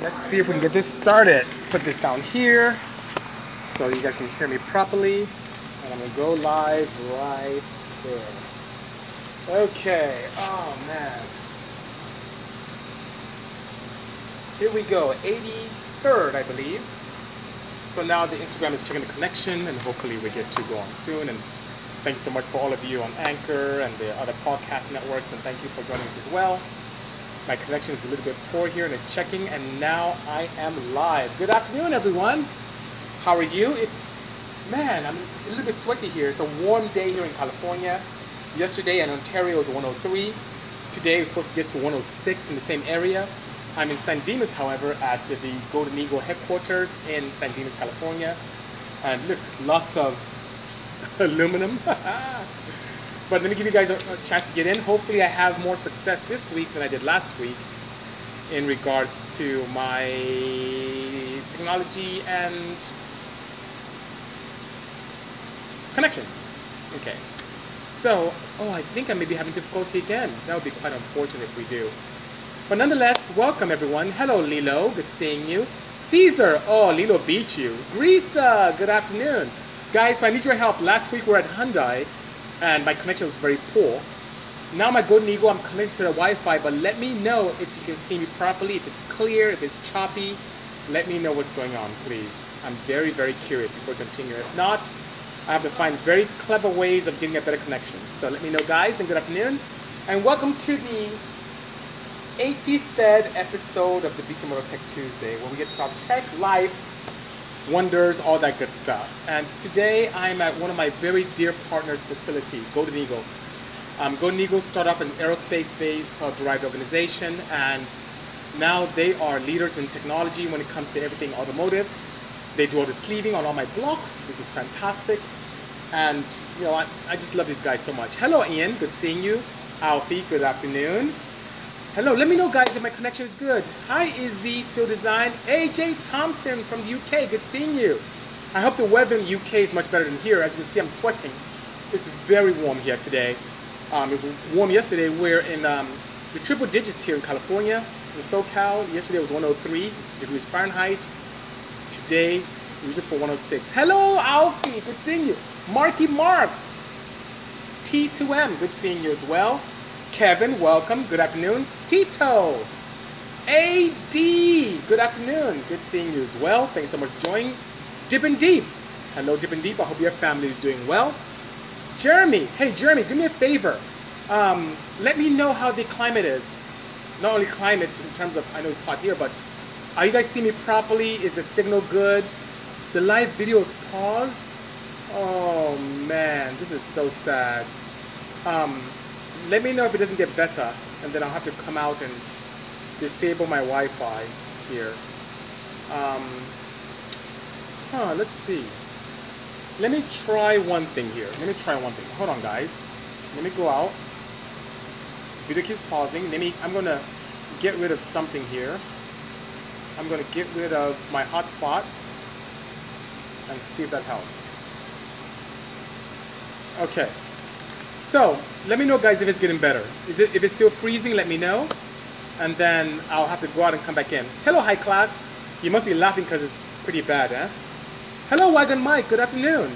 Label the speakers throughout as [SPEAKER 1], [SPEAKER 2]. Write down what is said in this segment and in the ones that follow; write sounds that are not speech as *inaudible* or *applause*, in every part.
[SPEAKER 1] let's see if we can get this started. Put this down here so you guys can hear me properly. And I'm gonna go live right there. Okay, oh man. Here we go, 83rd, I believe. So now the Instagram is checking the connection and hopefully we get to go on soon. And thank you so much for all of you on Anchor and the other podcast networks and thank you for joining us as well. My connection is a little bit poor here and it's checking and now I am live. Good afternoon everyone. How are you? It's, man, I'm a little bit sweaty here. It's a warm day here in California. Yesterday in Ontario was 103. Today we're supposed to get to 106 in the same area. I'm in San Dimas, however, at the Golden Eagle headquarters in San Dimas, California. And look, lots of *laughs* aluminum. *laughs* but let me give you guys a, a, chance to get in. Hopefully I have more success this week than I did last week in regards to my technology and connections. Okay. So, oh, I think I may be having difficulty again. That would be quite unfortunate if we do. But nonetheless, welcome everyone. Hello, Lilo. Good seeing you. Caesar. Oh, Lilo beat you. Grisa. Good afternoon. Guys, so I need your help. Last week we were at Hyundai and my connection was very poor. Now my Golden Eagle, I'm connected to the Wi-Fi, but let me know if you can see me properly, if it's clear, if it's choppy. Let me know what's going on, please. I'm very, very curious before I continue. If not, I have to find very clever ways of getting a better connection. So let me know, guys, and good afternoon. And welcome to the 83rd episode of the Bisimoto Tech Tuesday, where we get to talk tech, life, wonders, all that good stuff. And today I'm at one of my very dear partners' facility, Golden Eagle. Um, Golden Eagle started off an aerospace-based uh, derived organization, and now they are leaders in technology when it comes to everything automotive. They do all the sleeving on all my blocks, which is fantastic. And you know, I, I just love these guys so much. Hello, Ian. Good seeing you. Alfie. Good afternoon. Hello, let me know guys if my connection is good. Hi Izzy, Still Design. AJ Thompson from the UK, good seeing you. I hope the weather in the UK is much better than here. As you can see, I'm sweating. It's very warm here today. Um, it was warm yesterday. We're in um, the triple digits here in California, in SoCal. Yesterday was 103 degrees Fahrenheit. Today, we're for 106. Hello, Alfie, good seeing you. Marky Marks, T2M, good seeing you as well. Kevin, welcome. Good afternoon. Tito. AD, good afternoon. Good seeing you as well. Thanks so much for joining. Dip and Deep. Hello, Dip and Deep. I hope your family is doing well. Jeremy. Hey, Jeremy, do me a favor. Um, let me know how the climate is. Not only climate in terms of, I know it's hot here, but are you guys seeing me properly? Is the signal good? The live video is paused. Oh man, this is so sad. Um, let me know if it doesn't get better, and then I'll have to come out and disable my Wi-Fi here. Um, huh, let's see. Let me try one thing here. Let me try one thing. Hold on, guys. Let me go out. Video keeps pausing. Let me. I'm gonna get rid of something here. I'm gonna get rid of my hotspot and see if that helps. Okay. So let me know, guys, if it's getting better. Is it if it's still freezing? Let me know, and then I'll have to go out and come back in. Hello, high class. You must be laughing because it's pretty bad, eh? Hello, Wagon Mike. Good afternoon.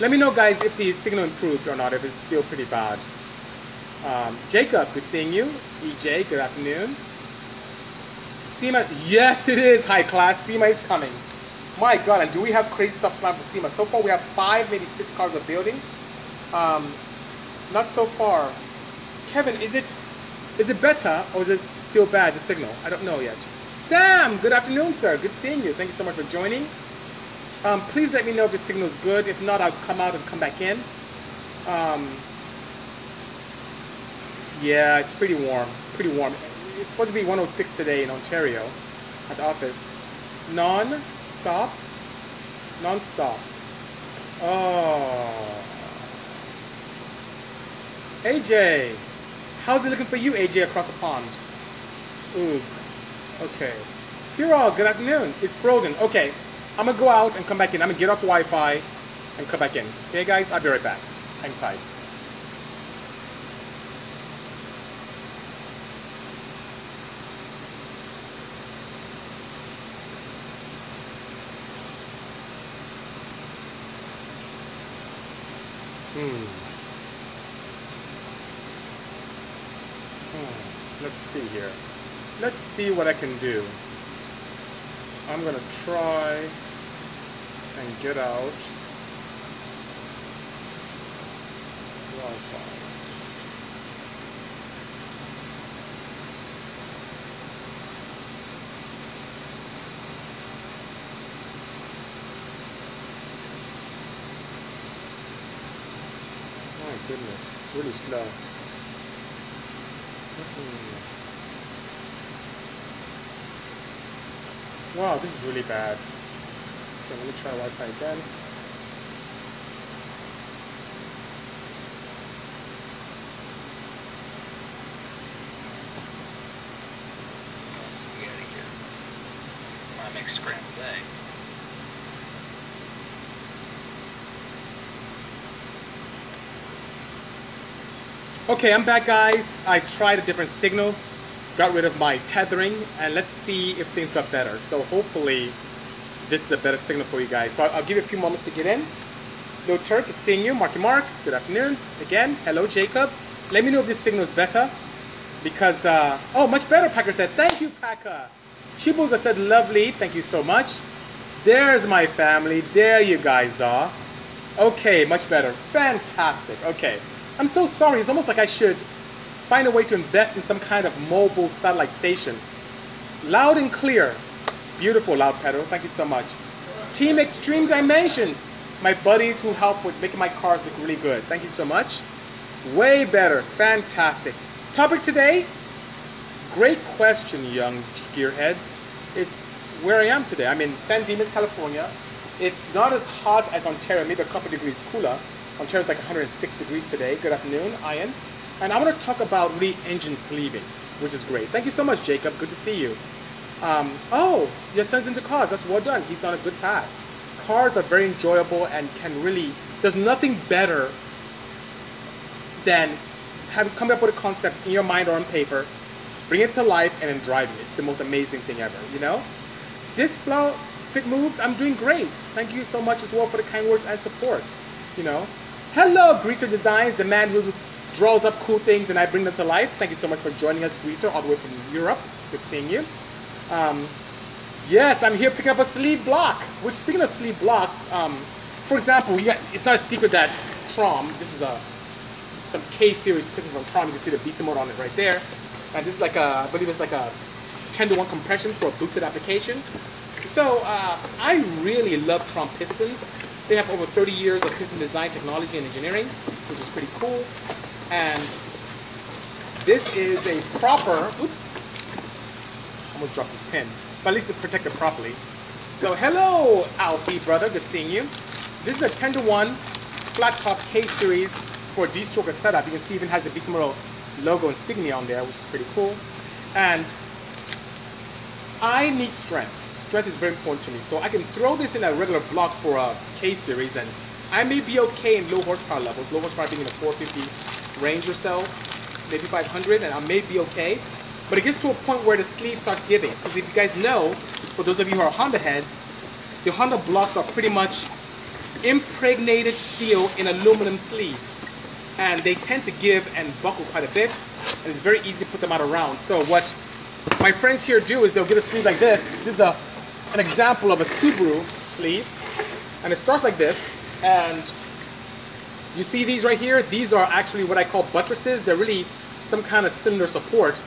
[SPEAKER 1] Let me know, guys, if the signal improved or not. If it's still pretty bad. Um, Jacob, good seeing you. EJ, good afternoon. SEMA, yes, it is high class. SEMA is coming. My God, and do we have crazy stuff planned for SEMA? So far, we have five, maybe six cars of building. Um, not so far. Kevin, is it is it better or is it still bad, the signal? I don't know yet. Sam, good afternoon, sir. Good seeing you. Thank you so much for joining. Um, please let me know if the signal is good. If not, I'll come out and come back in. Um, yeah, it's pretty warm. Pretty warm. It's supposed to be 106 today in Ontario at the office. Non-stop? Non-stop. Oh. AJ! How's it looking for you, AJ, across the pond? Ooh. Okay. Hiro, good afternoon. It's frozen. Okay. I'm gonna go out and come back in. I'm gonna get off Wi-Fi and come back in. Okay, guys? I'll be right back. Hang tight. Hmm. See here. Let's see what I can do. I'm gonna try and get out Wi-Fi. My goodness, it's really slow. Mm-mm. Wow, this is really bad. Okay, let me try Wi-Fi again.
[SPEAKER 2] spaghetti here. I make scrambled egg.
[SPEAKER 1] Okay, I'm back, guys. I tried a different signal, got rid of my tethering, and let's see if things got better. So hopefully, this is a better signal for you guys. So I'll, give you a few moments to get in. Little Turk, it's seeing you. Marky Mark, good afternoon. Again, hello, Jacob. Let me know if this signal is better. Because, uh, oh, much better, Packer said. Thank you, Packer. Chiboza said, lovely. Thank you so much. There's my family. There you guys are. Okay, much better. Fantastic. Okay. I'm so sorry. It's almost like I should find a way to invest in some kind of mobile satellite station. Loud and clear. Beautiful, Loud Pedal. Thank you so much. Team Extreme Dimensions. My buddies who help with making my cars look really good. Thank you so much. Way better. Fantastic. Topic today. Great question, young gearheads. It's where I am today. I'm in San Dimas, California. It's not as hot as Ontario, maybe a couple degrees cooler. Ontario's like 106 degrees today. Good afternoon, Ian. And I want to talk about really engine sleeving, which is great. Thank you so much, Jacob. Good to see you. Um, oh, your son's into cars. That's well done. He's on a good path. Cars are very enjoyable and can really, there's nothing better than having come up with a concept in your mind or on paper, bring it to life, and then driving it. It's the most amazing thing ever, you know? This flow fit moves, I'm doing great. Thank you so much as well for the kind words and support, you know? Hello, Greaser Designs, the man who draws up cool things and I bring them to life. Thank you so much for joining us, Greaser, all the way from Europe. Good seeing you. Um, yes, I'm here picking up a sleeve block. Which, speaking of sleeve blocks, um, for example, got, it's not a secret that Trom, this is a some K series pistons from Trom. You can see the Bisimoto on it right there. And this is like a, I believe it's like a 10 to 1 compression for a boosted application. So uh, I really love Trom pistons. They have over 30 years of piston design, technology, and engineering, which is pretty cool. And this is a proper, oops, almost dropped this pin, but at least to protected properly. So hello, Alfie brother, good seeing you. This is a 10 to 1 flat top K series for a D-stroker setup. You can see even has the Bisimoto logo insignia on there, which is pretty cool. And I need strength. Strength is very important to me. So I can throw this in a regular block for a K series and I may be okay in low horsepower levels, low horsepower being in the 450 range or so, maybe 500, and I may be okay. But it gets to a point where the sleeve starts giving. Because if you guys know, for those of you who are Honda heads, the Honda blocks are pretty much impregnated steel in aluminum sleeves. And they tend to give and buckle quite a bit. And it's very easy to put them out around. So what my friends here do is they'll get a sleeve like this. This is a, an example of a Subaru sleeve. And it starts like this. And you see these right here? These are actually what I call buttresses. They're really some kind of cylinder support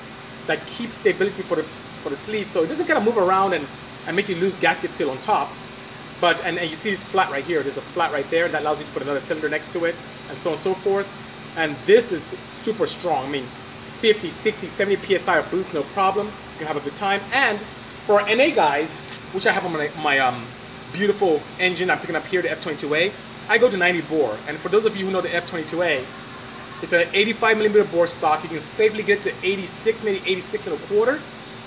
[SPEAKER 1] that keeps stability for the for the sleeve. So it doesn't kind of move around and, and make you lose gasket seal on top. But and, and you see it's flat right here. There's a flat right there that allows you to put another cylinder next to it and so on and so forth. And this is super strong. I mean 50, 60, 70 psi of boost, no problem. You can have a good time. And for NA guys, which I have on my, my um, beautiful engine I'm picking up here, the F22A, I go to 90 bore. And for those of you who know the F22A, it's an 85 millimeter bore stock. You can safely get to 86, maybe 86 and a quarter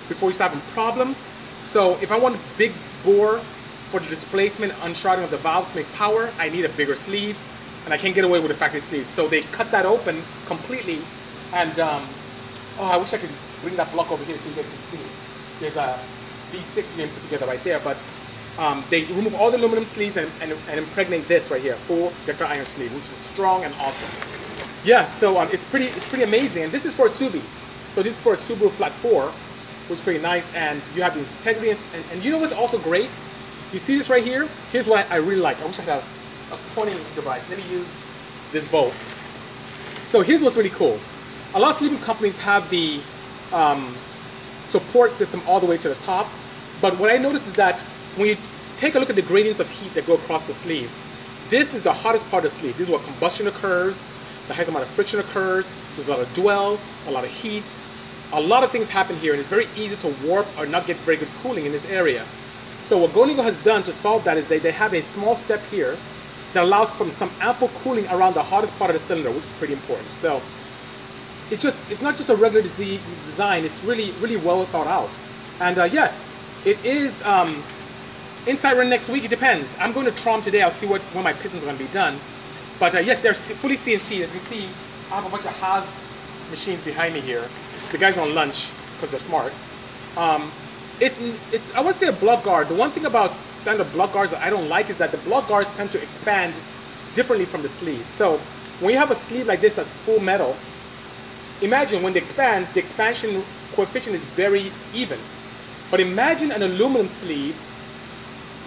[SPEAKER 1] before you start having problems. So if I want a big bore for the displacement, unshrouding of the valves to make power, I need a bigger sleeve. And I can't get away with a factory sleeve. So they cut that open completely. And um, oh, I wish I could bring that block over here so you guys can see. There's a V6 being put together right there. But Um, they remove all the aluminum sleeves and, and, and impregnate this right here, full Decker iron sleeve, which is strong and awesome. Yeah, so um, it's pretty it's pretty amazing. And this is for a Subi. So this is for a Subaru Flat 4, which is pretty nice. And you have the integrity. And, and you know what's also great? You see this right here? Here's what I, I really like. I wish I had a, a pointing device. Let me use this bolt. So here's what's really cool. A lot of sleeving companies have the um, support system all the way to the top. But what I noticed is that when you take a look at the gradients of heat that go across the sleeve, this is the hottest part of the sleeve. This is where combustion occurs, the highest amount of friction occurs, there's a lot of dwell, a lot of heat. A lot of things happen here, and it's very easy to warp or not get very good cooling in this area. So what Golden Eagle has done to solve that is they, they have a small step here that allows for some ample cooling around the hottest part of the cylinder, which is pretty important. So it's just it's not just a regular design; it's really really well thought out. And uh, yes, it is um, inside run next week. It depends. I'm going to Trom today. I'll see what when my pistons are going to be done. But uh, yes, they're fully CNC. As you can see, I have a bunch of Haas machines behind me here. The guys on lunch because they're smart. Um, it's, it's I want to say a block guard. The one thing about standard block guards that I don't like is that the block guards tend to expand differently from the sleeve. So when you have a sleeve like this that's full metal, imagine when it expands, the expansion coefficient is very even. But imagine an aluminum sleeve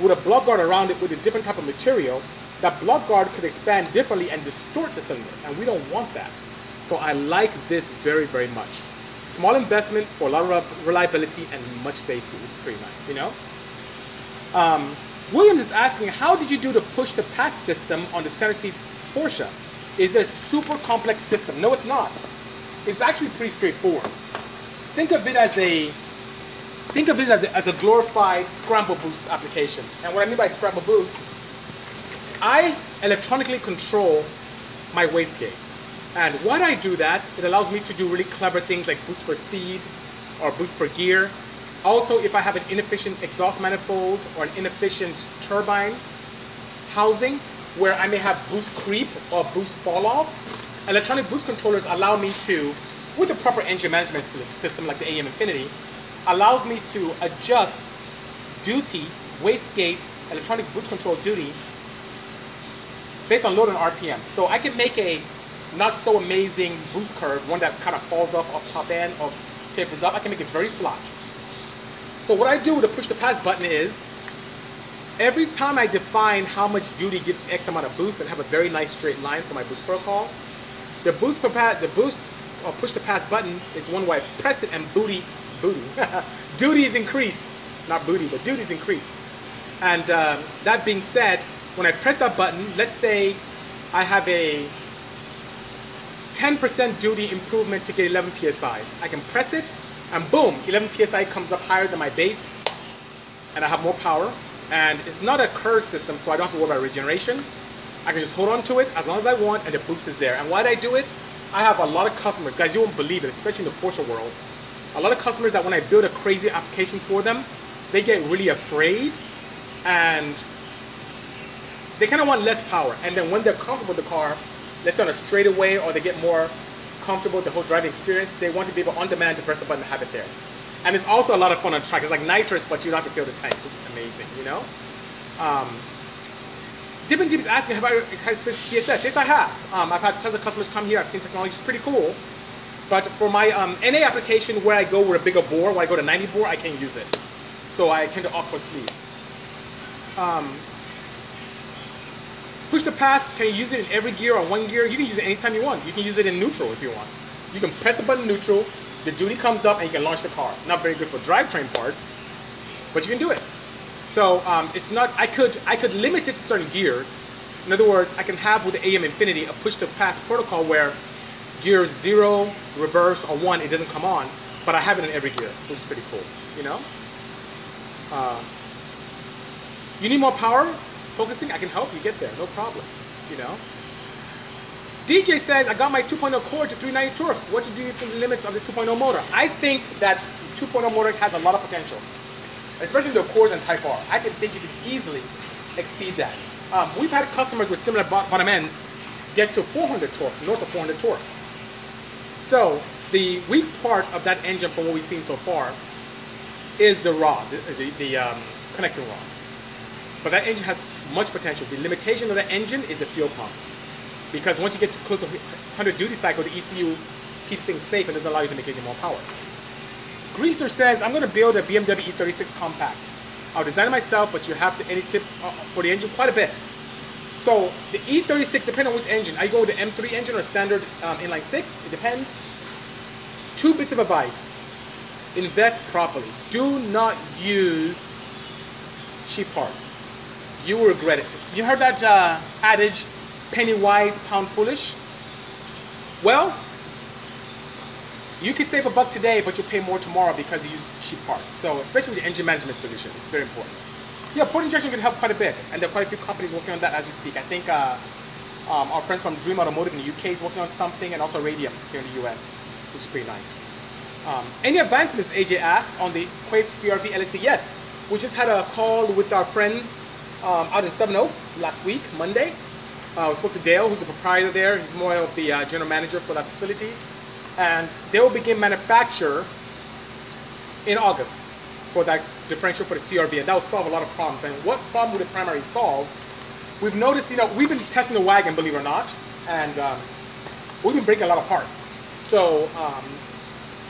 [SPEAKER 1] with a block guard around it with a different type of material. That block guard could expand differently and distort the cylinder, and we don't want that. So I like this very, very much. Small investment for a lot of reliability and much safety, is pretty nice, you know? Um, Williams is asking, how did you do the push-to-pass system on the center seat Porsche? Is this super complex system? No, it's not. It's actually pretty straightforward. Think of it as a think of this as a, as a glorified scramble boost application. And what I mean by scramble boost, I electronically control my wastegate. And when I do that, it allows me to do really clever things like boost per speed or boost per gear. Also, if I have an inefficient exhaust manifold or an inefficient turbine housing where I may have boost creep or boost fall off, electronic boost controllers allow me to, with the proper engine management system like the AEM Infinity, allows me to adjust duty, wastegate, electronic boost control duty based on load and RPM. So I can make a not so amazing boost curve, one that kind of falls off off top end or tapers up. I can make it very flat. So what I do with the push to pass button is every time I define how much duty gives X amount of boost and have a very nice straight line for my boost protocol, the boost per the boost or push to pass button is one where I press it and booty, booty, *laughs* duty is increased, not booty, but duty is increased. And uh, that being said, when I press that button, let's say I have a 10% duty improvement to get 11 psi. I can press it and boom, 11 psi comes up higher than my base and I have more power. And it's not a curve system, so I don't have to worry about regeneration. I can just hold on to it as long as I want and the boost is there. And why did I do it? I have a lot of customers, guys, you won't believe it, especially in the Porsche world. A lot of customers that when I build a crazy application for them, they get really afraid and they kind of want less power. And then when they're comfortable with the car, let's say on a straightaway or they get more comfortable with the whole driving experience, they want to be able on demand to press the button and have it there. And it's also a lot of fun on track. It's like nitrous, but you don't have to fill the tank, which is amazing, you know? Um, Dippin' Deep is asking, have I experienced CSS? Yes, I have. Um, I've had tons of customers come here. I've seen technology. It's pretty cool. But for my um, NA application where I go with a bigger bore, where I go to 90 bore, I can't use it. So I tend to opt for sleeves. Um, Push to pass, can you use it in every gear or one gear? You can use it anytime you want. You can use it in neutral if you want. You can press the button neutral, the duty comes up, and you can launch the car. Not very good for drivetrain parts, but you can do it. So um, it's not. I could I could limit it to certain gears. In other words, I can have with the AEM Infinity a push to pass protocol where gear zero, reverse, or one, it doesn't come on, but I have it in every gear, which is pretty cool. You know. Uh, you need more power focusing, I can help you get there, no problem, you know. DJ says, I got my 2.0 core to 390 torque. What do you think the limits of the 2.0 motor? I think that the 2.0 motor has a lot of potential, especially the cores and Type R. I can think you could easily exceed that. Um, we've had customers with similar bottom ends get to 400 torque, north of 400 torque. So the weak part of that engine from what we've seen so far is the rod, the, the, the um, connecting rods. but that engine has much potential. The limitation of the engine is the fuel pump. Because once you get to close to 100 duty cycle, the ECU keeps things safe and doesn't allow you to make any more power. Greaser says, I'm going to build a BMW E36 compact. I'll design it myself, but you have to, any tips uh, for the engine? Quite a bit. So the E36, depending on which engine, I go with the M3 engine or standard um, inline six, it depends. Two bits of advice. Invest properly. Do not use cheap parts. You will regret it. You heard that uh, adage, penny wise, pound foolish? Well, you can save a buck today, but you'll pay more tomorrow because you use cheap parts. So, especially with the engine management solution, it's very important. Yeah, port injection can help quite a bit, and there are quite a few companies working on that as we speak. I think uh, um, our friends from Dream Automotive in the UK is working on something, and also Radium here in the US, which is pretty nice. Um, any advancements, AJ asked, on the Quaife CRV LSD? Yes, we just had a call with our friends um, out in Sevenoaks last week, Monday. Uh, we spoke to Dale, who's the proprietor there. He's more of the uh, general manager for that facility and they will begin manufacture in August for that differential for the CRV, and that will solve a lot of problems. And what problem would the primary solve? We've noticed, you know, we've been testing the wagon, believe it or not, and um, we've been breaking a lot of parts. So um,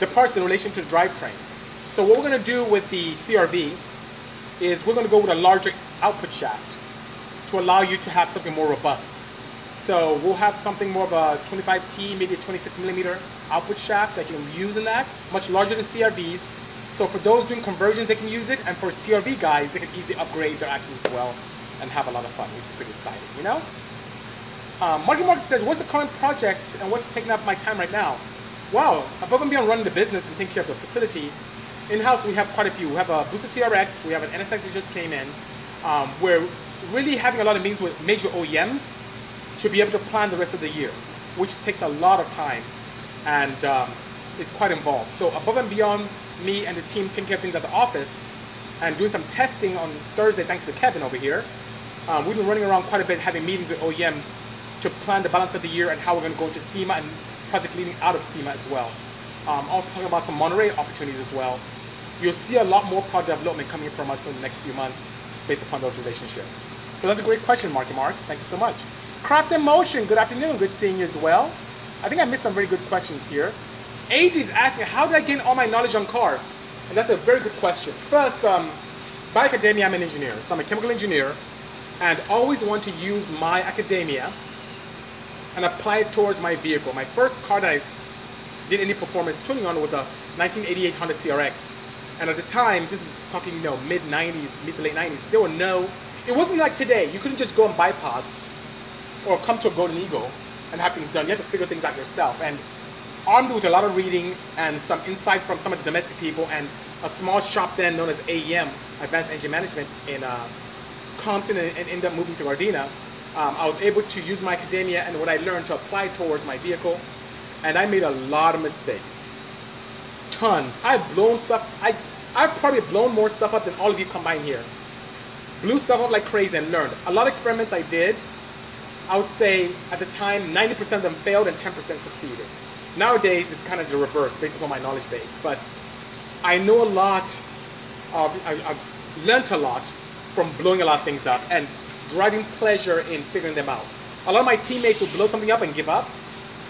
[SPEAKER 1] the parts in relation to the drivetrain. So what we're going to do with the CRV is we're going to go with a larger output shaft to allow you to have something more robust. So we'll have something more of a 25T, maybe a 26 millimeter output shaft that you can use in that, much larger than CRVs. So for those doing conversions, they can use it, and for CRV guys, they can easily upgrade their axles as well and have a lot of fun, is pretty exciting, you know? Um, Marky Mark says, what's the current project and what's taking up my time right now? Wow, above and beyond running the business and taking care of the facility, in-house we have quite a few. We have a Busa CRX, we have an NSX that just came in. Um, we're really having a lot of meetings with major OEMs to be able to plan the rest of the year, which takes a lot of time and um, it's quite involved. So above and beyond me and the team taking care of things at the office and doing some testing on Thursday, thanks to Kevin over here, um, we've been running around quite a bit, having meetings with OEMs to plan the balance of the year and how we're going to go into SEMA and projects leading out of SEMA as well. Um, also talking about some Monterey opportunities as well. You'll see a lot more product development coming from us in the next few months based upon those relationships. So that's a great question, Marky Mark. Thank you so much. Craft in Motion, good afternoon. Good seeing you as well. I think I missed some very good questions here. AD is asking, how did I gain all my knowledge on cars? And that's a very good question. First, um, by academia, I'm an engineer. So I'm a chemical engineer and always want to use my academia and apply it towards my vehicle. My first car that I did any performance tuning on was a 1988 Honda CRX. And at the time, this is talking, you know, mid 90s, mid to late 90s, there were no, it wasn't like today. You couldn't just go and buy parts or come to a Golden Eagle and have things done. You had to figure things out yourself. And armed with a lot of reading and some insight from some of the domestic people and a small shop then known as AEM, Advanced Engine Management in uh, Compton and, and ended up moving to Gardena, um, I was able to use my academia and what I learned to apply towards my vehicle. And I made a lot of mistakes. Tons. I've blown stuff, I, I've probably blown more stuff up than all of you combined here. Blew stuff up like crazy and learned. A lot of experiments I did I would say at the time 90% of them failed and 10% succeeded. Nowadays it's kind of the reverse based upon my knowledge base, but I know a lot of, I, have learned a lot from blowing a lot of things up and driving pleasure in figuring them out. A lot of my teammates would blow something up and give up.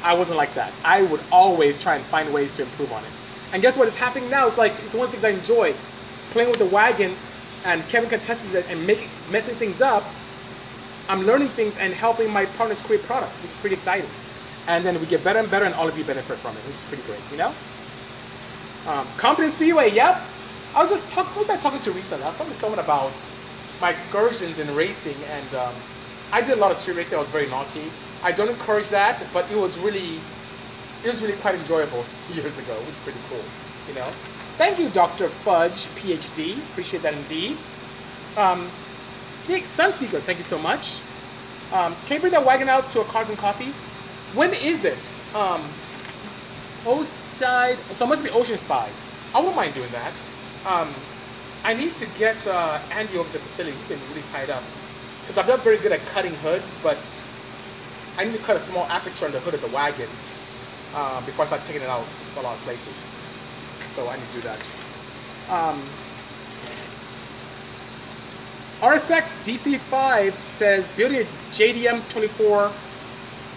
[SPEAKER 1] I wasn't like that. I would always try and find ways to improve on it. And guess what is happening now? It's like, it's one of the things I enjoy. Playing with the wagon and Kevin contests it and making, messing things up I'm learning things and helping my partners create products, which is pretty exciting. And then we get better and better, and all of you benefit from it, which is pretty great, you know? Um, Speedway, yep. I was just talking, was I talking to recently? I was talking to someone about my excursions in racing, and um, I did a lot of street racing. I was very naughty. I don't encourage that, but it was really, it was really quite enjoyable *laughs* years ago, which is pretty cool, you know? Thank you, Dr. Fudge, PhD. Appreciate that indeed. Um, Sunseeker, thank you so much. Um, can you bring that wagon out to a Cars and Coffee? When is it? Um, Oside, so it must be Oceanside. I wouldn't mind doing that. Um, I need to get uh, Andy over to the facility. He's been really tied up. Because I'm not very good at cutting hoods, but I need to cut a small aperture on the hood of the wagon uh, before I start taking it out a lot of places. So I need to do that. Um, RSX DC5 says building a JDM 24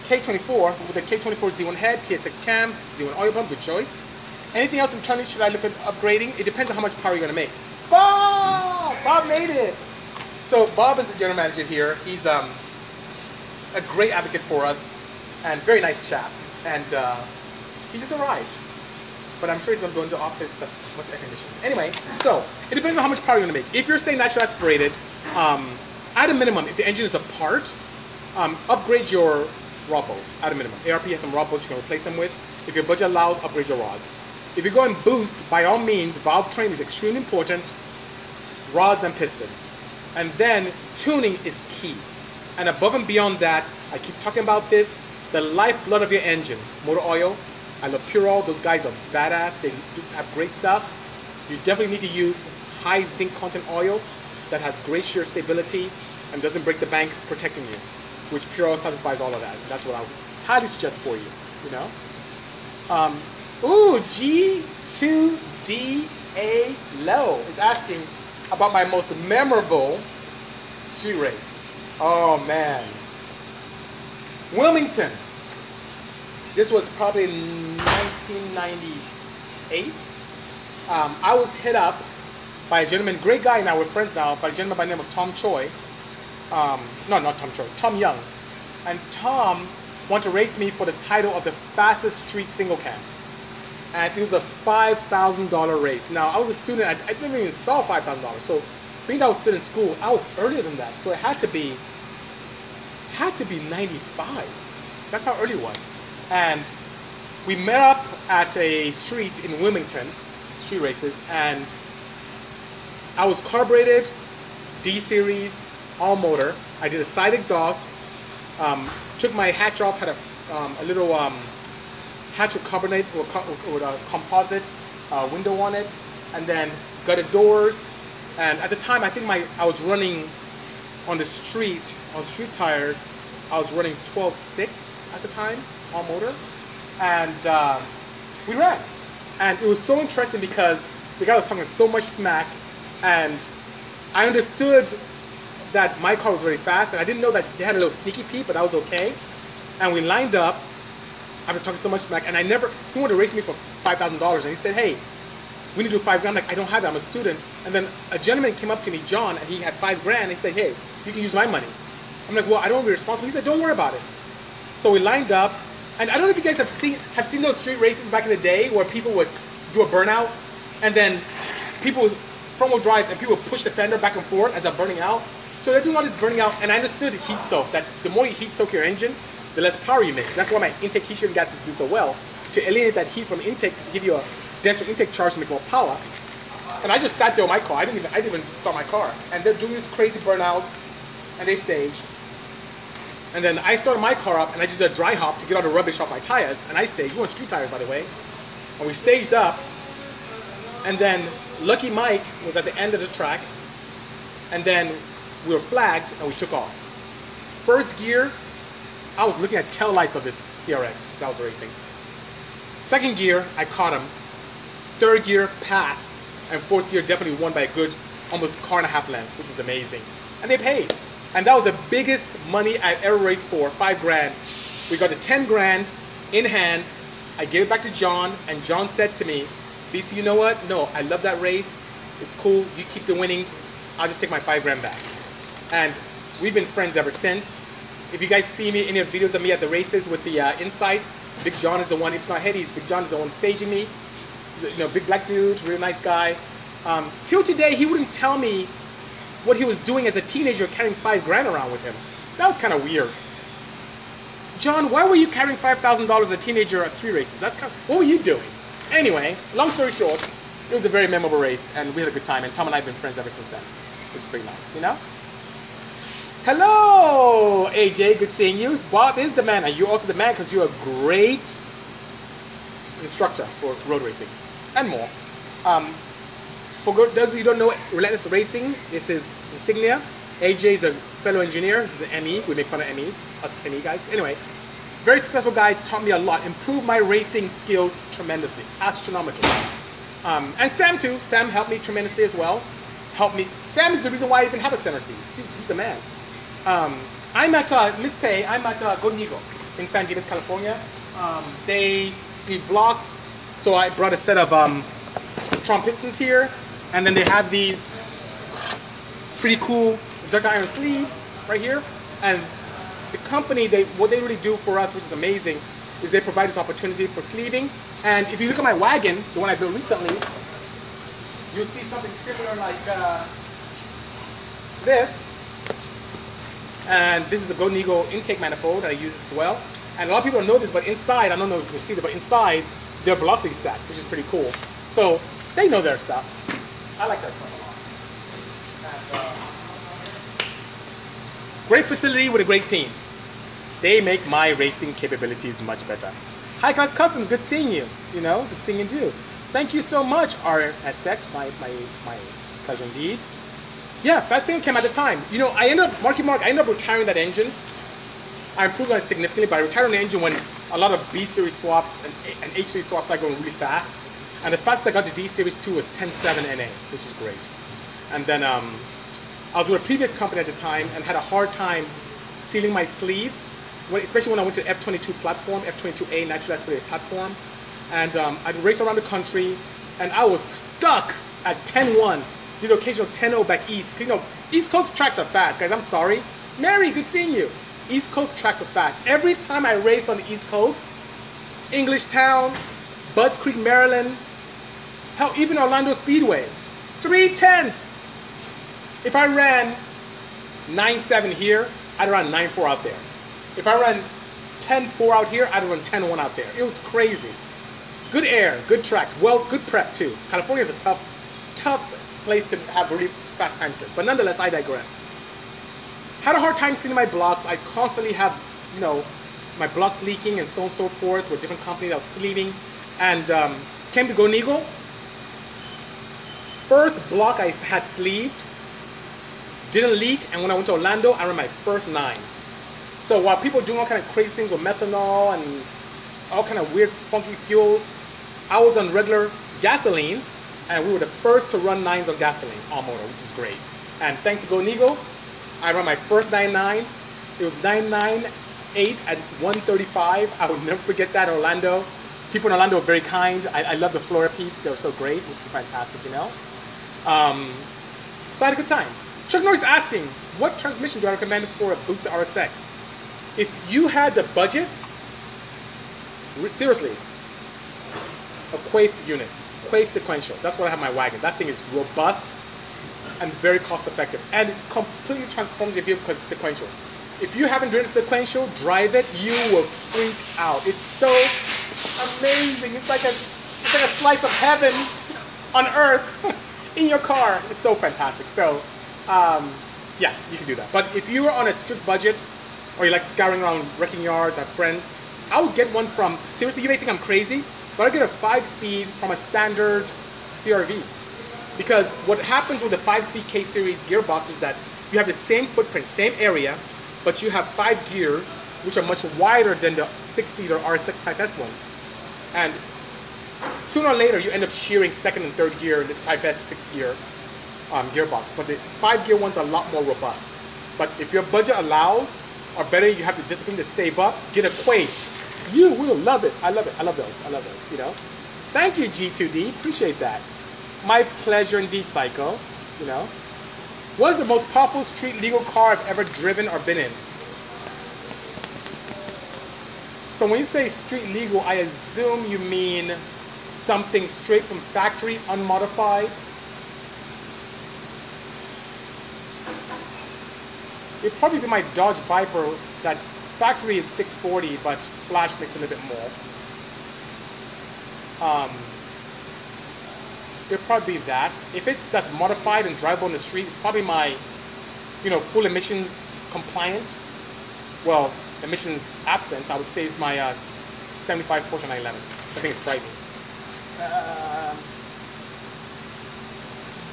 [SPEAKER 1] K24 with a K24 Z1 head, TSX cam, Z1 oil pump, good choice. Anything else in internally should I look at upgrading? It depends on how much power you're gonna make. Bob! Bob made it! So Bob is the general manager here. He's um, a great advocate for us and very nice chap. And uh, he just arrived. But I'm sure he's gonna go into office that's much air conditioned. Anyway, so it depends on how much power you're gonna make. If you're staying naturally aspirated, um, at a minimum, if the engine is apart, um, upgrade your rod bolts at a minimum. ARP has some rod bolts you can replace them with. If your budget allows, upgrade your rods. If you're going boost, by all means, valve train is extremely important. Rods and pistons. And then tuning is key. And above and beyond that, I keep talking about this, the lifeblood of your engine, motor oil. I love Pure Oil. Those guys are badass. They have great stuff. You definitely need to use high zinc content oil that has great shear stability and doesn't break the banks, protecting you. Which Pure satisfies all of that. That's what I highly suggest for you. You know. Um, ooh, G2DA Low is asking about my most memorable street race. Oh man. Wilmington. This was probably 1998. Um, I was hit up by a gentleman, great guy now, we're friends now, by a gentleman by the name of Tom Choi. Um, no, not Tom Choi, Tom Young. And Tom wanted to race me for the title of the fastest street single cam. And it was a $5,000 race. Now, I was a student, I, I didn't even saw $5,000. So, being that I was still in school, I was earlier than that. So it had to be, had to be 95. That's how early it was. And we met up at a street in Wilmington, street races, and I was carbureted, D series, all motor. I did a side exhaust, um, took my hatch off, had a, um, a little um, hatch with carbonate or, with a composite uh, window on it, and then gutted doors. And at the time, I think my I was running on the street on street tires. I was running 12.6 at the time, all motor, and uh, we ran. And it was so interesting because the guy was talking so much smack, and I understood that my car was very fast, and I didn't know that they had a little sneaky peek, but that was okay. And we lined up after talking so much smack, and I never, he wanted to race me for $5,000, and he said, hey, we need to do five grand. I'm like, I don't have that, I'm a student. And then a gentleman came up to me, John, and he had five grand, and he said, hey, you can use my money. I'm like, well, I don't want to be responsible. He said, don't worry about it. So we lined up, and I don't know if you guys have seen have seen those street races back in the day where people would do a burnout, and then people front wheel drives and people push the fender back and forth as they're burning out. So they're doing all this burning out, and I understood heat soak that the more you heat soak your engine, the less power you make. That's why my intake heat shield gases do so well to eliminate that heat from intake to give you a denser intake charge to make more power. And I just sat there with my car. I didn't even I didn't even start my car. And they're doing these crazy burnouts, and they staged. And then I started my car up, and I just did a dry hop to get all the rubbish off my tires. And I staged. We went street tires, by the way. And we staged up. And then Lucky Mike was at the end of the track. And then we were flagged, and we took off. First gear, I was looking at tail lights of this CRX that was racing. Second gear, I caught him. Third gear, passed. And fourth gear, definitely won by a good almost car and a half length, which is amazing. And they paid. And that was the biggest money I ever raced for, five grand. We got the 10 grand in hand. I gave it back to John, and John said to me, BC, you know what? No, I love that race. It's cool. You keep the winnings. I'll just take my five grand back. And we've been friends ever since. If you guys see me, of the videos of me at the races with the uh, Insight, Big John is the one, if not Headies, Big John is the one staging me. You know, big black dude, real nice guy. Um, till today, he wouldn't tell me what he was doing as a teenager carrying five grand around with him. That was kind of weird. John, why were you carrying $5,000 as a teenager at street races? That's kind of, what were you doing? Anyway, long story short, it was a very memorable race and we had a good time and Tom and I have been friends ever since then, which is pretty nice, you know? Hello, AJ, good seeing you. Bob is the man and you're also the man because you're a great instructor for road racing and more. Um, for those of you who don't know Relentless Racing, this is Insignia. AJ is a fellow engineer. He's an ME. We make fun of MEs, us ME guys. Anyway, very successful guy, taught me a lot, improved my racing skills tremendously, astronomically. Um, and Sam too. Sam helped me tremendously as well. helped me. Sam is the reason why I even have a center seat. He's, he's the man. Um, I'm at uh, Miss Tay. I'm at uh, Eagle in San Diego, California. Um, they sleeve blocks, so I brought a set of um, Tron pistons here, and then they have these pretty cool duck iron sleeves right here. And the company, they what they really do for us, which is amazing, is they provide this opportunity for sleeving. And if you look at my wagon, the one I built recently, you'll see something similar like uh, this. And this is a Golden Eagle intake manifold that I use as well. And a lot of people don't know this, but inside, I don't know if you can see it, but inside, there are velocity stacks, which is pretty cool. So they know their stuff. I like their stuff a lot. And, uh, great facility with a great team. They make my racing capabilities much better. High Class Customs, good seeing you. You know, good seeing you too. Thank you so much, RSX, my, my, my pleasure indeed. Yeah, Fascinating came at the time. You know, I ended up, Marky Mark, I ended up retiring that engine. I improved on it significantly, but I retired the engine when a lot of B series swaps and, and H series swaps started going really fast. And the fastest I got to D series 2 was 10.7 NA, which is great. And then um, I was with a previous company at the time and had a hard time sealing my sleeves, when, especially when I went to F22 platform, F22A natural aspirated platform. And um, I'd race around the country, and I was stuck at 10.1, did occasional 10-0 back east. You know, East Coast tracks are fast, guys, I'm sorry. Mary, good seeing you. East Coast tracks are fast. Every time I raced on the East Coast, Englishtown, Budds Creek, Maryland, hell, even Orlando Speedway, three tenths. If I ran 9.7 here, I'd run 9.4 out there. If I ran 10.4 out here, I'd run 10.1 out there. It was crazy. Good air, good tracks, well, good prep too. California is a tough, tough place to have really fast time slip. But nonetheless, I digress. Had a hard time seeing my blocks. I constantly have, you know, my blocks leaking and so on and so forth with different companies I was sleeving. And um, came to Eagle. First block I had sleeved didn't leak, and when I went to Orlando, I ran my first nine. So while people doing all kind of crazy things with methanol and all kind of weird, funky fuels, I was on regular gasoline, and we were the first to run nines on gasoline on motor, which is great. And thanks to Eagle, I ran my first 9.9. It was 9.98 at 135. I will never forget that Orlando. People in Orlando were very kind. I, I love the Florida peeps. They were so great, which is fantastic, you know. Um, so I had a good time. Chuck Norris asking, what transmission do I recommend for a boosted RSX? If you had the budget, seriously, a Quaife unit, Quaife sequential. That's what I have my wagon. That thing is robust and very cost effective and completely transforms your vehicle because it's sequential. If you haven't driven sequential, drive it, you will freak out. It's so amazing. It's like a, it's like a slice of heaven on earth *laughs* in your car. It's so fantastic. So um, yeah, you can do that. But if you are on a strict budget, or you like scouring around wrecking yards, have friends, I would get one from, seriously, you may think I'm crazy, but I get a five speed from a standard CRV. Because what happens with the five speed K series gearbox is that you have the same footprint, same area, but you have five gears, which are much wider than the six speed or R6 Type S ones. And sooner or later, you end up shearing second and third gear in the Type S six gear um, gearbox. But the five gear ones are a lot more robust. But if your budget allows, or better, you have the discipline to save up, get a Quaife. You will love it. I love it. I love those. I love those. You know. Thank you, G2D. Appreciate that. My pleasure indeed, Psycho. You know. What is the most powerful street legal car I've ever driven or been in? So when you say street legal, I assume you mean something straight from factory, unmodified. it'd probably be my Dodge Viper. That factory is 640, but Flash makes a little bit more. Um, it'd probably be that. If it's that's modified and drivable on the street, it's probably my, you know, full emissions compliant. Well, emissions absent. I would say it's my uh, 75 Porsche 911. I think it's frightening. Uh,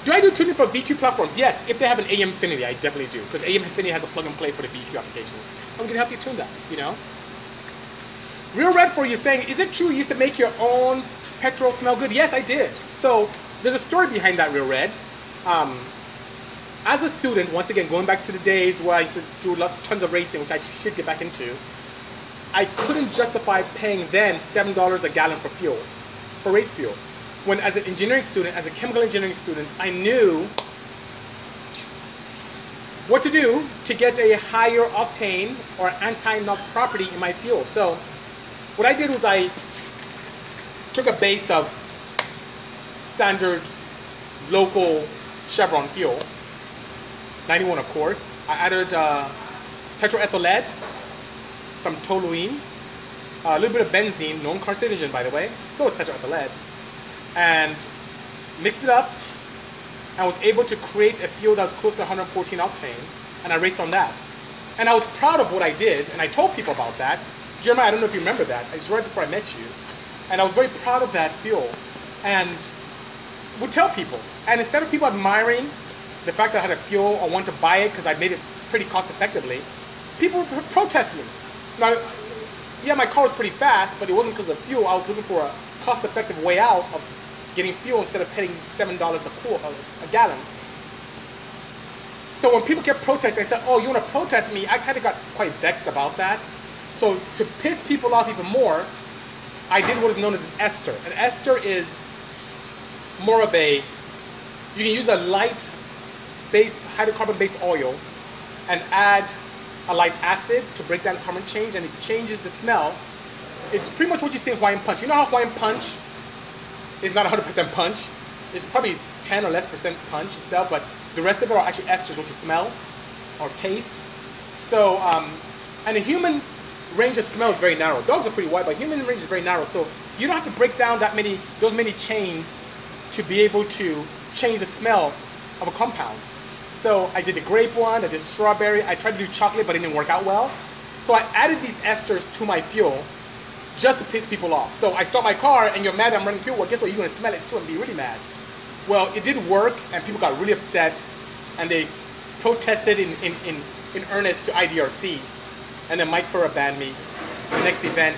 [SPEAKER 1] do I do tuning for VQ platforms? Yes, if they have an AEM Infinity, I definitely do. Because AEM Infinity has a plug and play for the VQ applications. I'm gonna help you tune that, you know? Real Red for you saying, is it true you used to make your own petrol smell good? Yes, I did. So there's a story behind that Real Red. Um, as a student, once again, going back to the days where I used to do lot, tons of racing, which I should get back into, I couldn't justify paying then seven dollars a gallon for fuel, for race fuel. When as an engineering student, as a chemical engineering student, I knew what to do to get a higher octane or anti-knock property in my fuel. So what I did was I took a base of standard local Chevron fuel, 91 of course. I added uh, tetraethyl lead, some toluene, a little bit of benzene, known carcinogen by the way, so is tetraethyl lead, and mixed it up and was able to create a fuel that was close to 114 octane, and I raced on that. And I was proud of what I did, and I told people about that. Jeremiah, I don't know if you remember that. It's right before I met you. And I was very proud of that fuel, and would tell people. And instead of people admiring the fact that I had a fuel or want to buy it because I made it pretty cost effectively, people would protest me. Now, yeah, my car was pretty fast, but it wasn't because of fuel. I was looking for a cost effective way out of getting fuel instead of paying seven dollars a quart a gallon. So when people kept protesting, I said, "Oh, you want to protest me?" I kind of got quite vexed about that. So to piss people off even more, I did what is known as an ester. An ester is more of a you can use a light based hydrocarbon based oil and add a light acid to break down the carbon change and it changes the smell. It's pretty much what you see in Hawaiian punch. You know how Hawaiian punch is not 100% punch. It's probably 10 or less percent punch itself, but the rest of it are actually esters, which is smell or taste. So, um, and a human range of smell is very narrow. Dogs are pretty wide, but human range is very narrow. So you don't have to break down that many, those many chains to be able to change the smell of a compound. So I did the grape one, I did strawberry. I tried to do chocolate, but it didn't work out well. So I added these esters to my fuel just to piss people off. So I start my car and you're mad I'm running fuel. Well, guess what? You're gonna smell it too and be really mad. Well, it did work and people got really upset and they protested in, in, in, in earnest to IDRC. And then Mike Furrer banned me. The next event,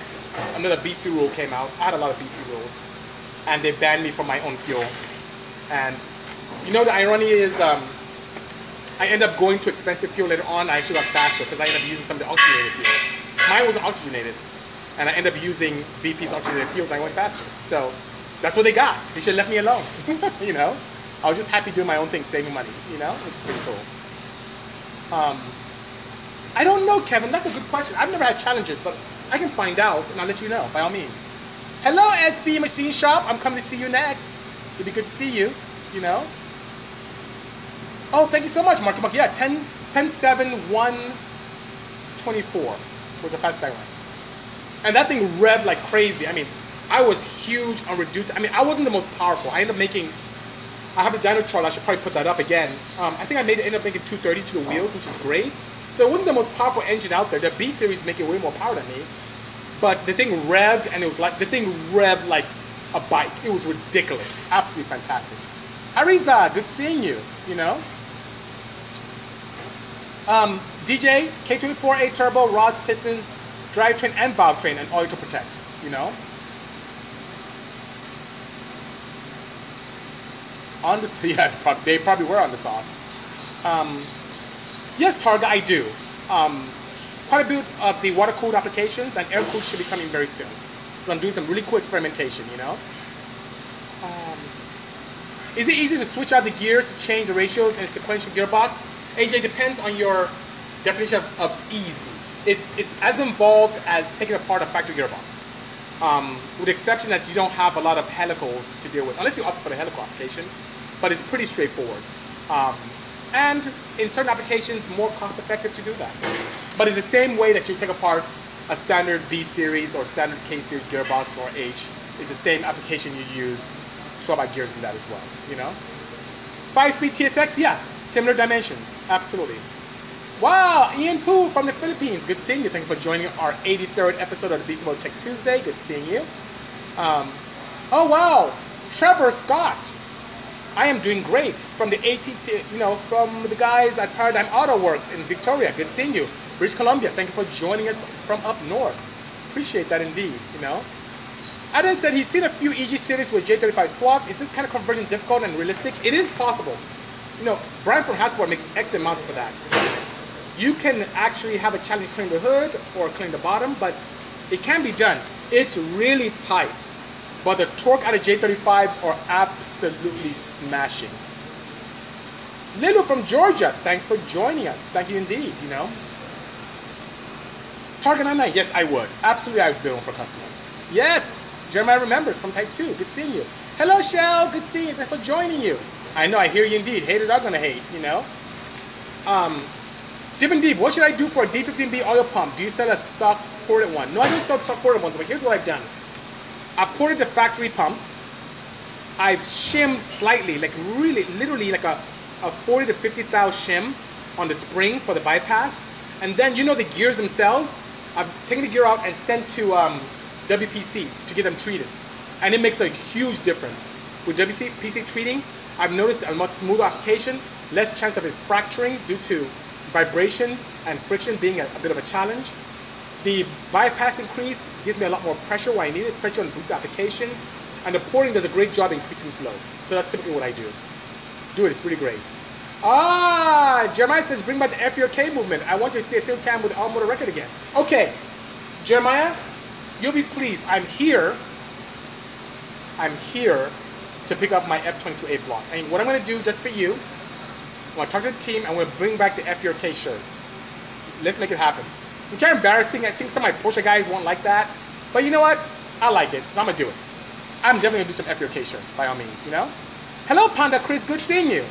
[SPEAKER 1] another BC rule came out. I had a lot of BC rules. And they banned me from my own fuel. And you know the irony is um, I end up going to expensive fuel later on. I actually got faster because I ended up using some of the oxygenated fuels. Mine wasn't oxygenated and I end up using VP's oxygenated fuels, I went faster. So that's what they got. They should have left me alone. *laughs* you know, I was just happy doing my own thing, saving money. You know, which is pretty cool. Um, I don't know, Kevin. That's a good question. I've never had challenges, but I can find out and I'll let you know by all means. Hello, SB Machine Shop. I'm coming to see you next. It'd be good to see you. You know. Oh, thank you so much, Marky Mark. Yeah, 10, 10 7, 1, 24 was the fastest I went. And that thing revved like crazy. I mean, I was huge on reduced. I mean, I wasn't the most powerful. I ended up making. I have a dyno chart. I should probably put that up again. Um, I think I made it end up making 230 to the wheels, which is great. So it wasn't the most powerful engine out there. The B series make it way more power than me, but the thing revved and it was like the thing revved like a bike. It was ridiculous. Absolutely fantastic. Ariza, good seeing you. You know. Um, DJ K24A turbo rods, pistons, drivetrain and valve train and oil to protect, you know? On the, *laughs* yeah, they probably were on the sauce. Um, yes, Targa, I do. Um, quite a bit of the water-cooled applications and air-cooled should be coming very soon. So I'm doing some really cool experimentation, you know? Um, is it easy to switch out the gears to change the ratios in sequential gearbox? AJ, depends on your definition of, of easy it's, it's as involved as taking apart a factory gearbox. Um, with the exception that you don't have a lot of helicals to deal with, unless you opt for the helical application, but it's pretty straightforward. Um, and in certain applications, more cost effective to do that. But it's the same way that you take apart a standard B series or standard K series gearbox or H. It's the same application you use, swap out gears in that as well, you know? Five speed TSX, yeah, similar dimensions, absolutely. Wow, Ian Poo from the Philippines. Good seeing you. Thank you for joining our 83rd episode of the Beast Mode Tech Tuesday. Good seeing you. Um, oh wow, Trevor Scott. I am doing great from the ATT, you know, from the guys at Paradigm Auto Works in Victoria. Good seeing you. British Columbia. Thank you for joining us from up north. Appreciate that indeed. You know. Adam said he's seen a few EG series with J35 swap. Is this kind of conversion difficult and realistic? It is possible. you know, Brian from Hasport makes excellent mounts for that. You can actually have a challenge cleaning the hood or cleaning the bottom, but it can be done. It's really tight, but the torque out of J35s are absolutely smashing. Lilo from Georgia, thanks for joining us. Thank you indeed, you know. Target 99, yes, I would. Absolutely, I would build one for customer. Yes, Jeremiah remembers from Type 2. Good seeing you. Hello, Shell. Good seeing you. Thanks for joining you. I know, I hear you indeed. Haters are going to hate, you know. Um, Deep and Deep, what should I do for a D15B oil pump? Do you sell a stock ported one? No, I don't sell stock ported ones, but here's what I've done. I've ported the factory pumps. I've shimmed slightly, like really, literally like a, a 40 to 50 thou shim on the spring for the bypass. And then, you know the gears themselves? I've taken the gear out and sent to um, WPC to get them treated. And it makes a huge difference. With WPC treating, I've noticed a much smoother application, less chance of it fracturing due to vibration and friction being a, a bit of a challenge. The bypass increase gives me a lot more pressure where I need it, especially on boosted applications. And the porting does a great job increasing flow. So that's typically what I do. Do it, it's really great. Ah, Jeremiah says bring back the FURK movement. I want to see a single cam with all motor record again. Okay, Jeremiah, you'll be pleased. I'm here. I'm here to pick up my F22A block. And what I'm going to do just for you, I'm to talk to the team and to bring back the FURK shirt. Let's make it happen. It's kind of embarrassing. I think some of my Porsche guys won't like that. But you know what? I like it, so I'm to do it. I'm definitely to do some FURK shirts, by all means, you know? Hello, Panda Chris. Good seeing you.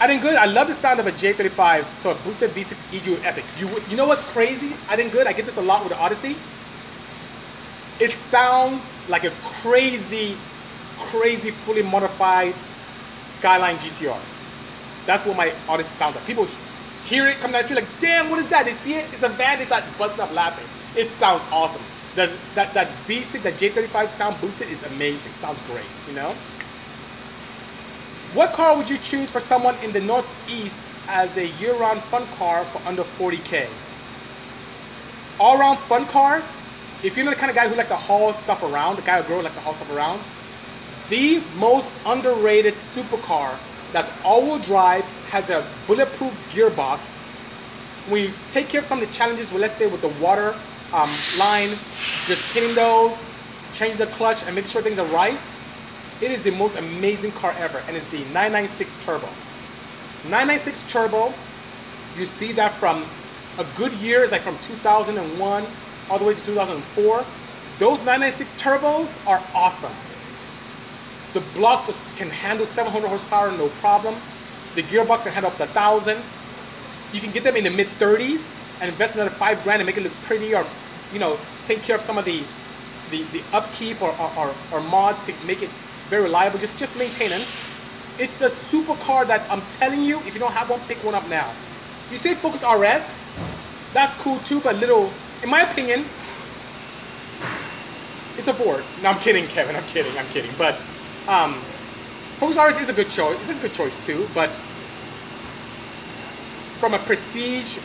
[SPEAKER 1] I did good. I love the sound of a J35, so a boosted V6 EGU Epic. You, you know what's crazy? I did good. I get this a lot with the Odyssey. It sounds like a crazy, crazy, fully modified Skyline GTR. That's what my Odyssey sounds like. People hear it coming at you like, damn, what is that? They see it, it's a van, they start busting up laughing. It sounds awesome. that, that V6, that J35 sound boosted is amazing. Sounds great, you know? What car would you choose for someone in the Northeast as a year-round fun car for under 40K? All-round fun car, if you're the kind of guy who likes to haul stuff around, the guy or girl likes to haul stuff around, the most underrated supercar that's all-wheel drive, has a bulletproof gearbox. We take care of some of the challenges, well, let's say with the water um, line, just pinning those, change the clutch, and make sure things are right, it is the most amazing car ever, and it's the 996 Turbo. 996 Turbo, you see that from a good year, is like from 2001 all the way to 2004. Those 996 turbos are awesome. The blocks can handle 700 horsepower, no problem. The gearbox can handle up to 1,000. You can get them in the mid 30s and invest another five grand and make it look pretty or, you know, take care of some of the, the, the upkeep or, or, or mods to make it very reliable, just, just maintenance. It's a super car that I'm telling you, if you don't have one, pick one up now. You say Focus RS, that's cool too, but little, in my opinion, it's a Ford. No, I'm kidding, Kevin, I'm kidding, I'm kidding. But um, Focus RS is a good choice, it's a good choice too, but from a prestige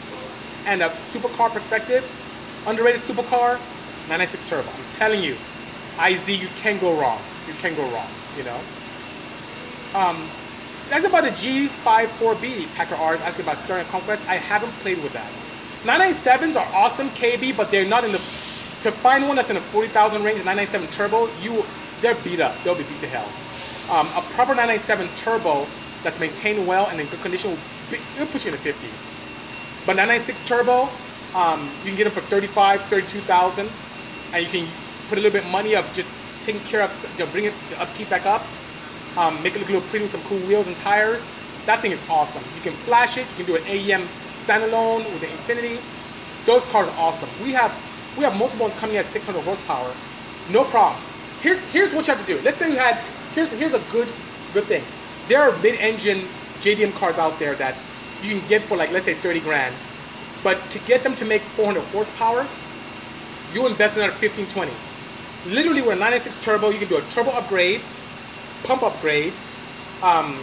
[SPEAKER 1] and a supercar perspective, underrated supercar, 996 Turbo. I'm telling you, IZ, you can go wrong you can go wrong, you know? Um, that's about the G54B Packard R's asking about Starion and Conquest. I haven't played with that. 997s are awesome KB, but they're not in the, to find one that's in the 40,000 range, 997 Turbo, you, they're beat up. They'll be beat to hell. Um, a proper 997 Turbo that's maintained well and in good condition will, be, will put you in the 50s. But 996 Turbo, um, you can get them for 35, 32,000, and you can put a little bit money of just taking care of, you know, bring it, the upkeep back up, um, make it look a little pretty with some cool wheels and tires. That thing is awesome. You can flash it. You can do an AEM standalone with the Infinity. Those cars are awesome. We have we have multiple ones coming at 600 horsepower. No problem. Here's here's what you have to do. Let's say you had here's here's a good good thing. There are mid-engine JDM cars out there that you can get for like let's say 30 grand. But to get them to make 400 horsepower, you invest another 15, 20 literally with a 96 turbo, you can do a turbo upgrade, pump upgrade, um,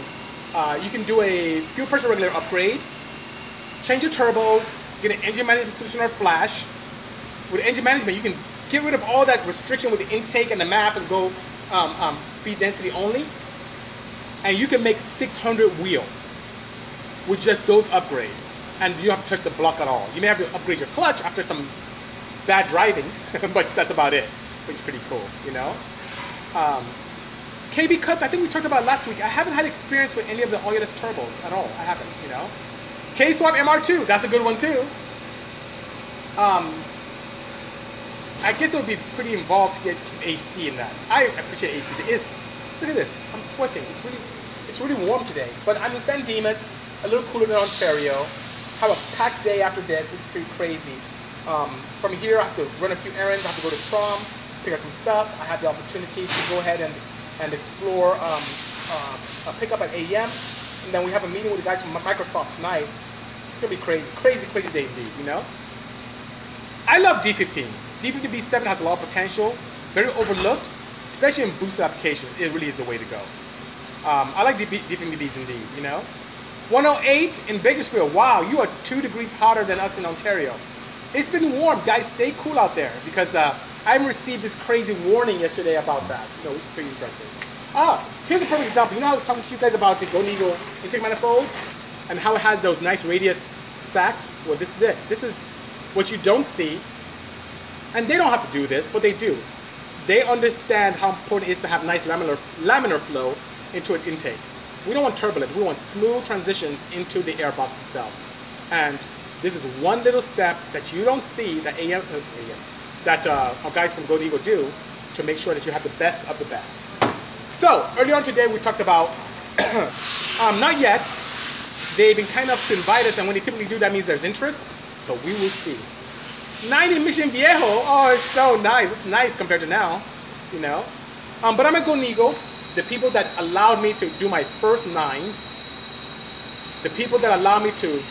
[SPEAKER 1] uh, you can do a fuel pressure regulator upgrade, change your turbos, get an engine management solution or flash. With engine management, you can get rid of all that restriction with the intake and the map and go um, um, speed density only. and you can make 600 wheel with just those upgrades, and you don't have to touch the block at all. You may have to upgrade your clutch after some bad driving, *laughs* but that's about it, which is pretty cool, you know. Um, KB cuts, I think we talked about last week. I haven't had experience with any of the oilless turbos at all. I haven't, you know. K Swap MR2, that's a good one too. Um, I guess it would be pretty involved to get AC in that. I appreciate AC. It is. Look at this. I'm sweating. It's really, it's really warm today. But I'm in San Dimas, a little cooler than Ontario. Have a packed day after this, which is pretty crazy. Um, from here, I have to run a few errands. I have to go to prom, pick up some stuff. I have the opportunity to go ahead and and explore um, uh, a pickup at AM. And then we have a meeting with the guys from Microsoft tonight. It's gonna be crazy, crazy, crazy day indeed. You know. I love D15s. D15B7 has a lot of potential, very overlooked, especially in boosted applications. It really is the way to go. Um, I like D- D15Bs indeed, you know. 108 in Bakersfield. Wow, you are two degrees hotter than us in Ontario. It's been warm, guys. Stay cool out there because uh, I received this crazy warning yesterday about that. You know, which is pretty interesting. Ah, here's a perfect example. You know, I was talking to you guys about the Golden Eagle intake manifold and how it has those nice radius stacks. Well, this is it. This is what you don't see. And they don't have to do this, but they do. They understand how important it is to have nice laminar, laminar flow into an intake. We don't want turbulent. We want smooth transitions into the airbox itself. And this is one little step that you don't see that AM, uh, AM that uh, our guys from Golden Eagle do to make sure that you have the best of the best. So earlier on today we talked about *clears throat* um, not yet. They've been kind enough to invite us, and when they typically do, that means there's interest. But we will see. 90 Mission Viejo. Oh, it's so nice. It's nice compared to now, you know. Um, but I'm at Eagle. The people that allowed me to do my first nines, the people that allowed me to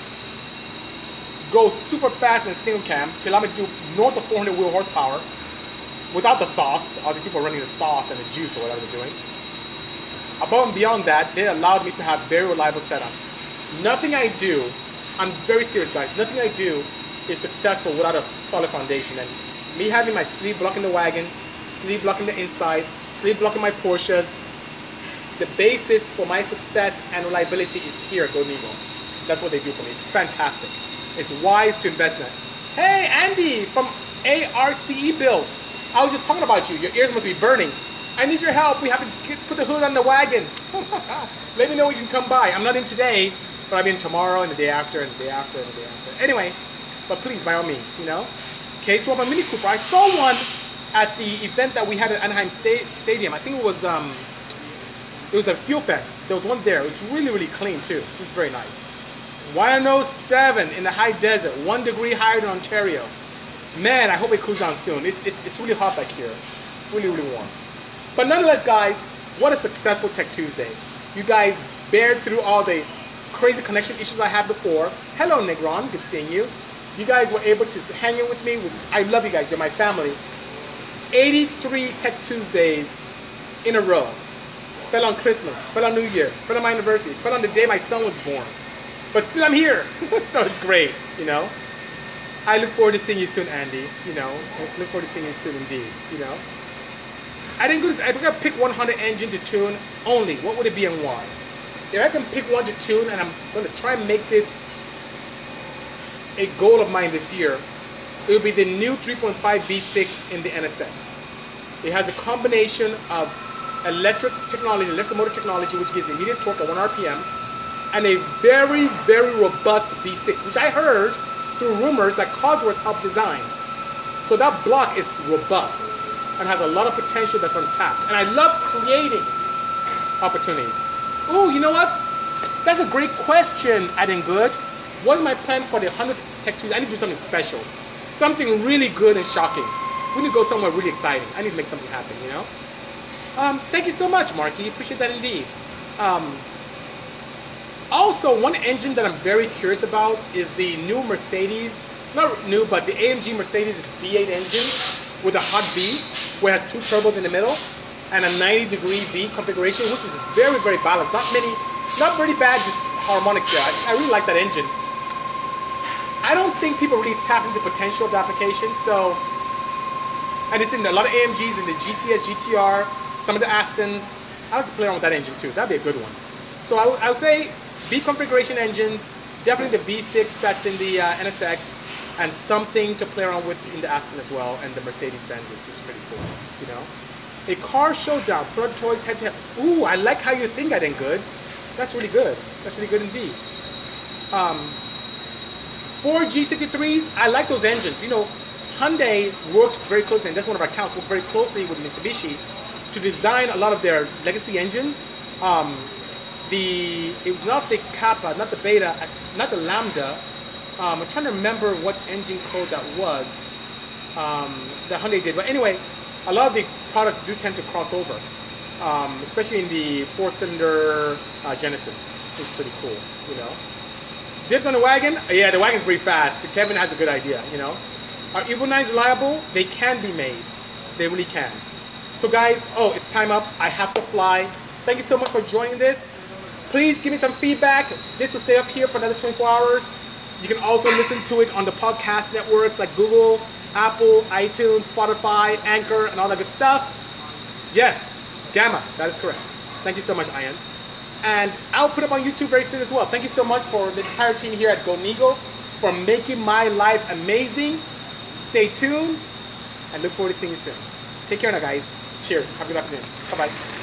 [SPEAKER 1] go super fast in single cam to allow me to do north of 400 wheel horsepower without the sauce, the other people running the sauce and the juice or whatever they're doing. Above and beyond that, they allowed me to have very reliable setups. Nothing I do, I'm very serious guys, nothing I do is successful without a solid foundation. And me having my sleeve blocking the wagon, sleeve blocking the inside, sleeve blocking my Porsches, the basis for my success and reliability is here at Golden That's what they do for me. It's fantastic. It's wise to invest in it. Hey, Andy from ARCE Built. I was just talking about you. Your ears must be burning. I need your help. We have to get, put the hood on the wagon. *laughs* Let me know when you can come by. I'm not in today, but I'm in tomorrow and the day after and the day after and the day after. Anyway, but please, by all means, you know. K-Swap a Mini Cooper. I saw one at the event that we had at Anaheim State Stadium. I think it was um, it was a Fuel Fest. There was one there. It was really, really clean too. It was very nice. 107 in the high desert, one degree higher than Ontario. Man, I hope it cools down soon. It's, it's, it's really hot back here. Really, really warm. But nonetheless, guys, what a successful Tech Tuesday. You guys bared through all the crazy connection issues I had before. Hello, Negron. Good seeing you. You guys were able to hang in with me. I love you guys. You're my family. 83 Tech Tuesdays in a row. Fell on Christmas, fell on New Year's, fell on my anniversary, fell on the day my son was born. But still, I'm here. *laughs* so it's great, you know. I look forward to seeing you soon, Andy. You know, I look forward to seeing you soon indeed. You know. I didn't go. To, if I could pick 100 engine to tune only, what would it be and why? If I can pick one to tune, and I'm to try and make this a goal of mine this year, it would be the new 3.5 V6 in the NSX. It has a combination of electric technology, electric motor technology, which gives immediate torque at 1 RPM, and a very, very robust V6, which I heard through rumors that Cosworth helped design. So that block is robust and has a lot of potential that's untapped. And I love creating opportunities. Oh, you know what? That's a great question, Adding Good. What's my plan for the 100th Tech Tuesday? I need to do something special. Something really good and shocking. We need to go somewhere really exciting. I need to make something happen, you know? Um, thank you so much, Marky. Appreciate that indeed. Um, also, one engine that I'm very curious about is the new Mercedes, not new, but the AMG Mercedes V8 engine with a hot V, where it has two turbos in the middle and a 90 degree V configuration, which is very, very balanced. Not many, not very bad just harmonics there. I, I really like that engine. I don't think people really tap into potential of the application, so, and it's in a lot of AMGs in the GTS, GTR, some of the Astons, I like to play around with that engine too. That'd be a good one. So I would- I would say V configuration engines, definitely the V6 that's in the uh, NSX, and something to play around with in the Aston as well, and the Mercedes Benzes, which is pretty cool. You know, a car showdown, Pro Toys head to head. Ooh, I like how you think I ain't good. That's really good. That's really good indeed. Um, 4G63s, I like those engines. You know, Hyundai worked very closely, and that's one of our accounts, worked very closely with Mitsubishi to design a lot of their legacy engines. Um, the not the Kappa, not the Beta, not the Lambda. Um, I'm trying to remember what engine code that was um, that Hyundai did. But anyway, a lot of the products do tend to cross over, um, especially in the four-cylinder uh, Genesis, which is pretty cool. You know. Dibs on the wagon? Yeah, the wagon's pretty fast. Kevin has a good idea, you know. Are Evo 9s reliable? They can be made. They really can. So guys, oh, it's time up. I have to fly. Thank you so much for joining this. Please give me some feedback. This will stay up here for another 24 hours. You can also listen to it on the podcast networks like Google, Apple, iTunes, Spotify, Anchor, and all that good stuff. Yes, Gamma, that is correct. Thank you so much, Ian. And I'll put up on YouTube very soon as well. Thank you so much for the entire team here at Golden Eagle for making my life amazing. Stay tuned and look forward to seeing you soon. Take care now, guys. Cheers. Have a good afternoon. Bye bye.